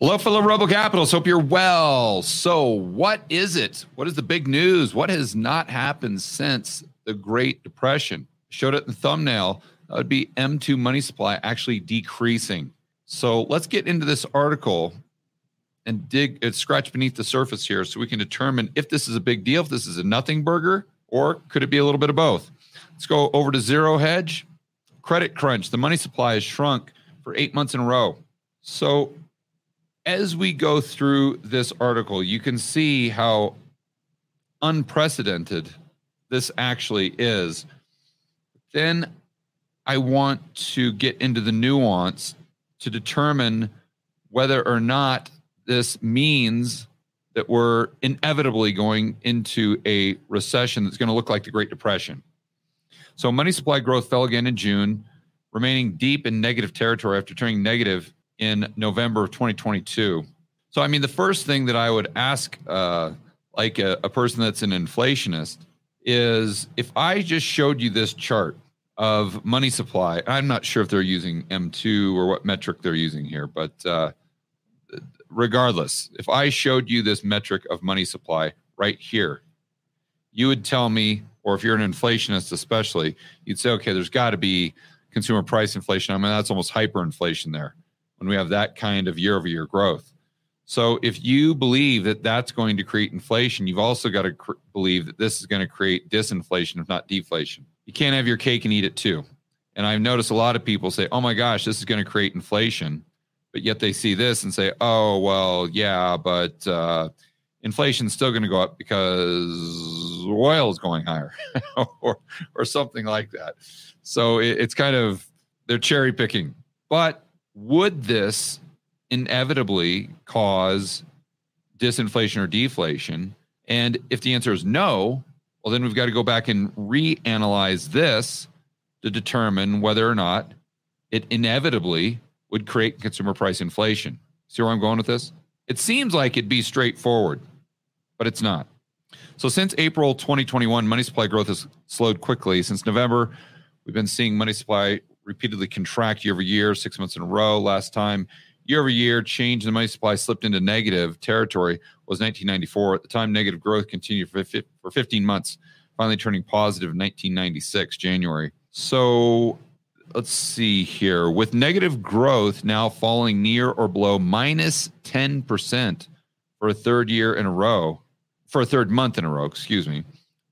Hello, fellow Rebel Capitals. Hope you're well. So, what is it? What is the big news? What has not happened since the Great Depression? Showed it in the thumbnail. That would be M2 money supply actually decreasing. So, let's get into this article and dig, uh, scratch beneath the surface here so we can determine if this is a big deal, if this is a nothing burger, or could it be a little bit of both? Let's go over to Zero Hedge. Credit crunch. The money supply has shrunk for eight months in a row. So, as we go through this article, you can see how unprecedented this actually is. Then I want to get into the nuance to determine whether or not this means that we're inevitably going into a recession that's going to look like the Great Depression. So, money supply growth fell again in June, remaining deep in negative territory after turning negative in November of 2022. So, I mean, the first thing that I would ask, uh, like a, a person that's an inflationist, is if I just showed you this chart of money supply, I'm not sure if they're using M2 or what metric they're using here, but uh, regardless, if I showed you this metric of money supply right here, you would tell me, or if you're an inflationist especially, you'd say, okay, there's got to be consumer price inflation. I mean, that's almost hyperinflation there when we have that kind of year over year growth. So if you believe that that's going to create inflation, you've also got to cr- believe that this is going to create disinflation, if not deflation. You can't have your cake and eat it too. And I've noticed a lot of people say, "Oh my gosh, this is going to create inflation," but yet they see this and say, "Oh well, yeah, but uh, inflation's still going to go up because oil is going higher, or or something like that." So it, it's kind of they're cherry picking, but would this inevitably cause disinflation or deflation? And if the answer is no, well, then we've got to go back and reanalyze this to determine whether or not it inevitably would create consumer price inflation. See where I'm going with this? It seems like it'd be straightforward, but it's not. So since April 2021, money supply growth has slowed quickly. Since November, we've been seeing money supply repeatedly contract year over year, six months in a row. Last time year over year change in the money supply slipped into negative territory was 1994. At the time, negative growth continued for, for 15 months, finally turning positive in 1996, January. So let's see here. With negative growth now falling near or below minus 10% for a third year in a row, for a third month in a row, excuse me,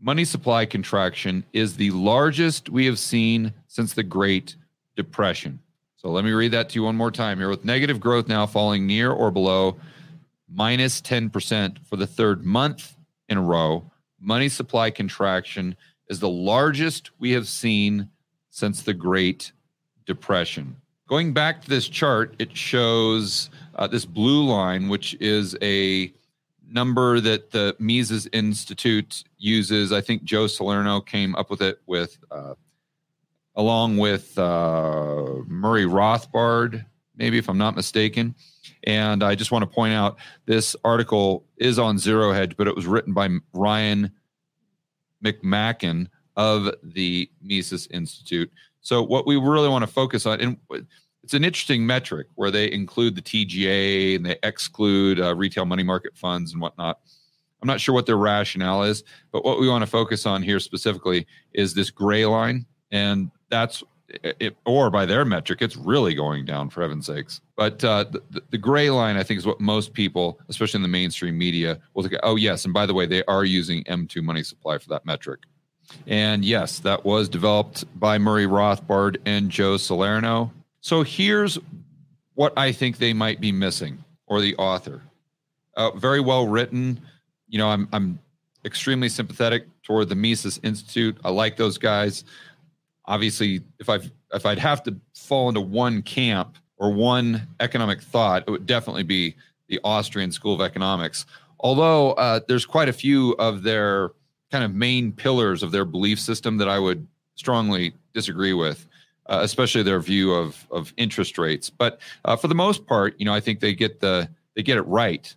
money supply contraction is the largest we have seen since the Great depression. So let me read that to you one more time here. With negative growth now falling near or below minus 10% for the third month in a row, money supply contraction is the largest we have seen since the Great Depression. Going back to this chart, it shows uh, this blue line, which is a number that the Mises Institute uses. I think Joe Salerno came up with it with uh, along with uh, Murray Rothbard, maybe if I'm not mistaken. And I just want to point out this article is on Zero Hedge, but it was written by Ryan McMaken of the Mises Institute. So what we really want to focus on, and it's an interesting metric where they include the TGA and they exclude uh, retail money market funds and whatnot. I'm not sure what their rationale is, but what we want to focus on here specifically is this gray line. And that's it, or by their metric, it's really going down for heaven's sakes. But uh, the, the gray line, I think, is what most people, especially in the mainstream media, will think. Oh, yes, and by the way, they are using M2 money supply for that metric. And yes, that was developed by Murray Rothbard and Joe Salerno. So here's what I think they might be missing, or the author. Uh, very well written. You know, I'm I'm extremely sympathetic toward the Mises Institute. I like those guys obviously if i if i'd have to fall into one camp or one economic thought it would definitely be the austrian school of economics. Although uh, there's quite a few of their kind of main pillars of their belief system that i would strongly disagree with uh, especially their view of of interest rates. But uh, for the most part you know i think they get the they get it right.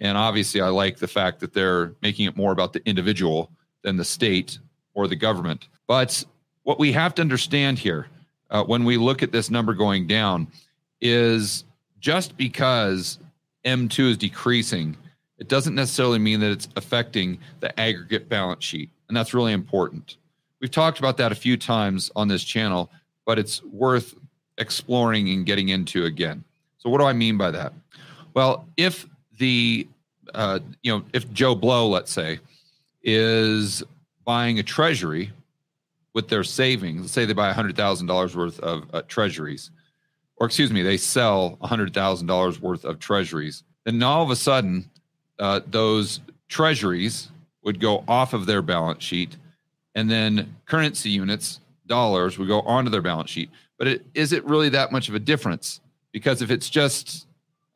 And obviously i like the fact that they're making it more about the individual than the state or the government. But what we have to understand here uh, when we look at this number going down is just because M2 is decreasing, it doesn't necessarily mean that it's affecting the aggregate balance sheet. And that's really important. We've talked about that a few times on this channel, but it's worth exploring and getting into again. So, what do I mean by that? Well, if the, uh, you know, if Joe Blow, let's say, is buying a treasury with their savings, let's say they buy $100,000 worth of uh, treasuries, or excuse me, they sell $100,000 worth of treasuries, then all of a sudden, uh, those treasuries would go off of their balance sheet, and then currency units, dollars, would go onto their balance sheet. But it, is it really that much of a difference? Because if it's just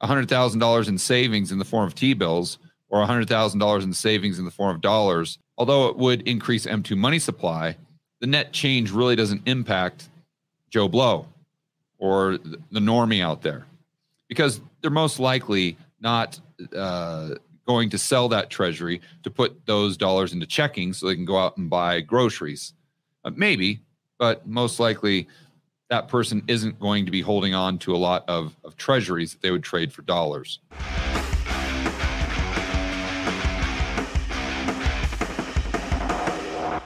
$100,000 in savings in the form of T bills or $100,000 in savings in the form of dollars, although it would increase M2 money supply, the net change really doesn't impact Joe Blow or the normie out there because they're most likely not uh, going to sell that treasury to put those dollars into checking so they can go out and buy groceries. Uh, maybe, but most likely that person isn't going to be holding on to a lot of, of treasuries that they would trade for dollars.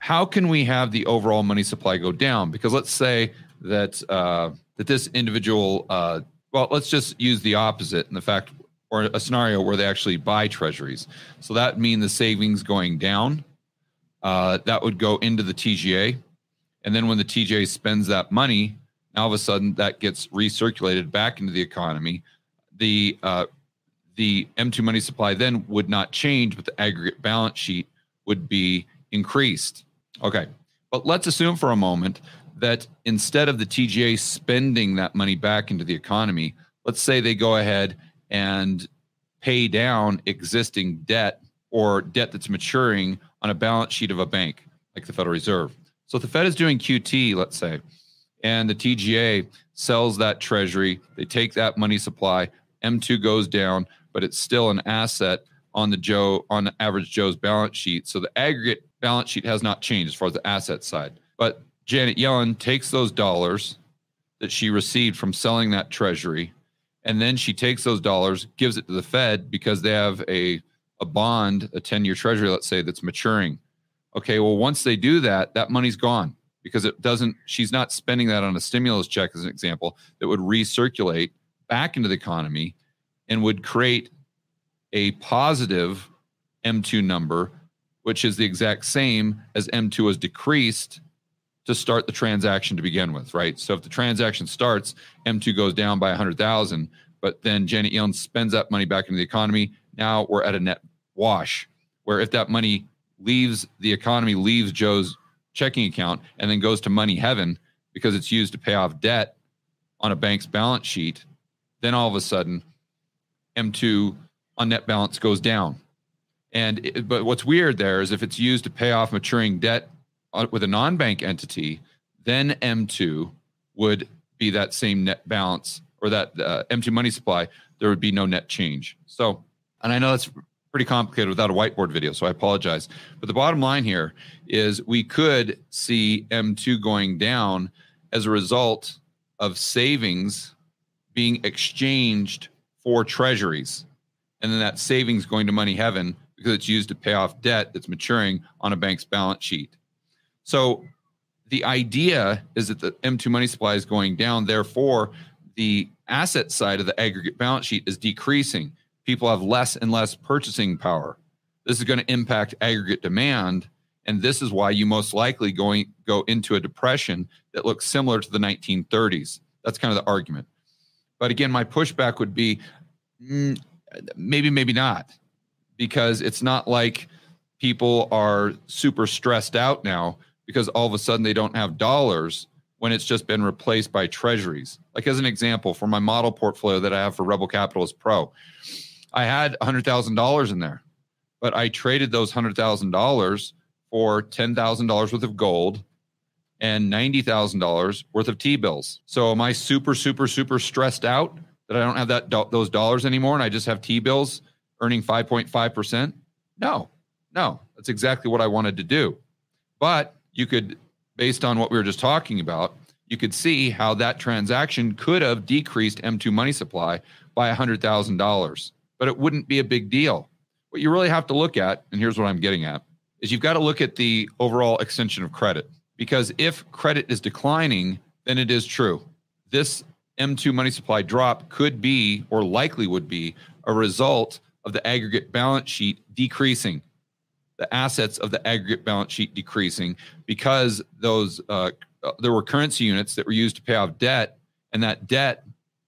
How can we have the overall money supply go down? Because let's say that uh, that this individual, uh, well, let's just use the opposite and the fact or a scenario where they actually buy treasuries. So that mean the savings going down. Uh, that would go into the TGA, and then when the TGA spends that money, now all of a sudden that gets recirculated back into the economy. The uh, the M2 money supply then would not change, but the aggregate balance sheet would be increased. Okay, but let's assume for a moment that instead of the TGA spending that money back into the economy, let's say they go ahead and pay down existing debt or debt that's maturing on a balance sheet of a bank like the Federal Reserve. So if the Fed is doing QT, let's say, and the TGA sells that treasury, they take that money supply, M2 goes down, but it's still an asset on the Joe on average Joe's balance sheet. So the aggregate balance sheet has not changed as far as the asset side. But Janet Yellen takes those dollars that she received from selling that treasury and then she takes those dollars, gives it to the Fed because they have a a bond, a 10 year treasury, let's say, that's maturing. Okay, well, once they do that, that money's gone because it doesn't, she's not spending that on a stimulus check, as an example, that would recirculate back into the economy and would create a positive M2 number, which is the exact same as M2 was decreased to start the transaction to begin with, right? So if the transaction starts, M2 goes down by 100,000, but then Janet Yellen spends that money back into the economy. Now we're at a net wash where if that money leaves the economy, leaves Joe's checking account and then goes to money heaven because it's used to pay off debt on a bank's balance sheet, then all of a sudden M2 on net balance goes down. And it, but what's weird there is if it's used to pay off maturing debt uh, with a non-bank entity, then M2 would be that same net balance or that uh, M2 money supply. There would be no net change. So, and I know that's pretty complicated without a whiteboard video, so I apologize. But the bottom line here is we could see M2 going down as a result of savings being exchanged for treasuries. And then that savings going to money heaven because it's used to pay off debt that's maturing on a bank's balance sheet. So the idea is that the M2 money supply is going down. Therefore, the asset side of the aggregate balance sheet is decreasing. People have less and less purchasing power. This is going to impact aggregate demand. And this is why you most likely going go into a depression that looks similar to the 1930s. That's kind of the argument. But again, my pushback would be mm, maybe, maybe not, because it's not like people are super stressed out now because all of a sudden they don't have dollars when it's just been replaced by treasuries. Like as an example, for my model portfolio that I have for Rebel Capitalist Pro, I had $100,000 in there, but I traded those $100,000 for $10,000 worth of gold and $90,000 worth of T-bills. So am I super super super stressed out that I don't have that those dollars anymore and I just have T-bills earning 5.5%? No. No. That's exactly what I wanted to do. But you could based on what we were just talking about, you could see how that transaction could have decreased M2 money supply by $100,000, but it wouldn't be a big deal. What you really have to look at, and here's what I'm getting at, is you've got to look at the overall extension of credit. Because if credit is declining, then it is true. This M2 money supply drop could be, or likely would be, a result of the aggregate balance sheet decreasing the assets of the aggregate balance sheet decreasing because those uh, there were currency units that were used to pay off debt, and that debt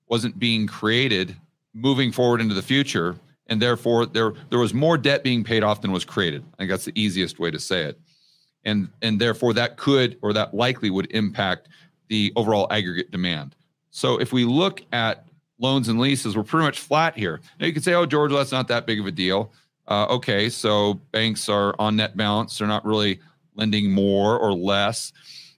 wasn't being created moving forward into the future, and therefore there there was more debt being paid off than was created. I think that's the easiest way to say it, and and therefore that could or that likely would impact the overall aggregate demand. So if we look at loans and leases, we're pretty much flat here. Now you could say, "Oh, George, that's not that big of a deal." uh, okay, so banks are on net balance, they're not really lending more or less.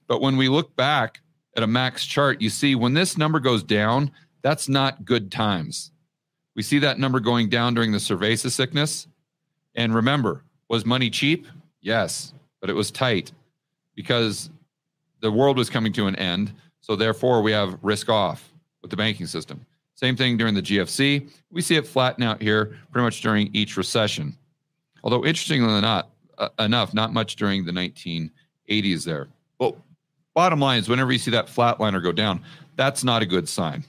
But when we look back at a max chart, you see when this number goes down, that's not good times. We see that number going down during the cerveza sickness. And remember, was money cheap? Yes, but it was tight because the world was coming to an end. So therefore, we have risk off with the banking system. Same thing during the GFC. We see it flatten out here pretty much during each recession. Although, interestingly not, uh, enough, not much during the 1980s there. Well, bottom line is whenever you see that flatliner go down, that's not a good sign.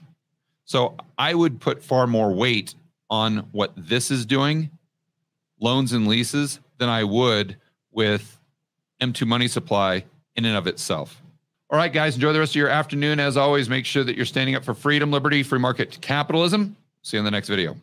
So I would put far more weight on what this is doing, loans and leases, than I would with M2 money supply in and of itself. All right, guys, enjoy the rest of your afternoon. As always, make sure that you're standing up for freedom, liberty, free market capitalism. See you in the next video.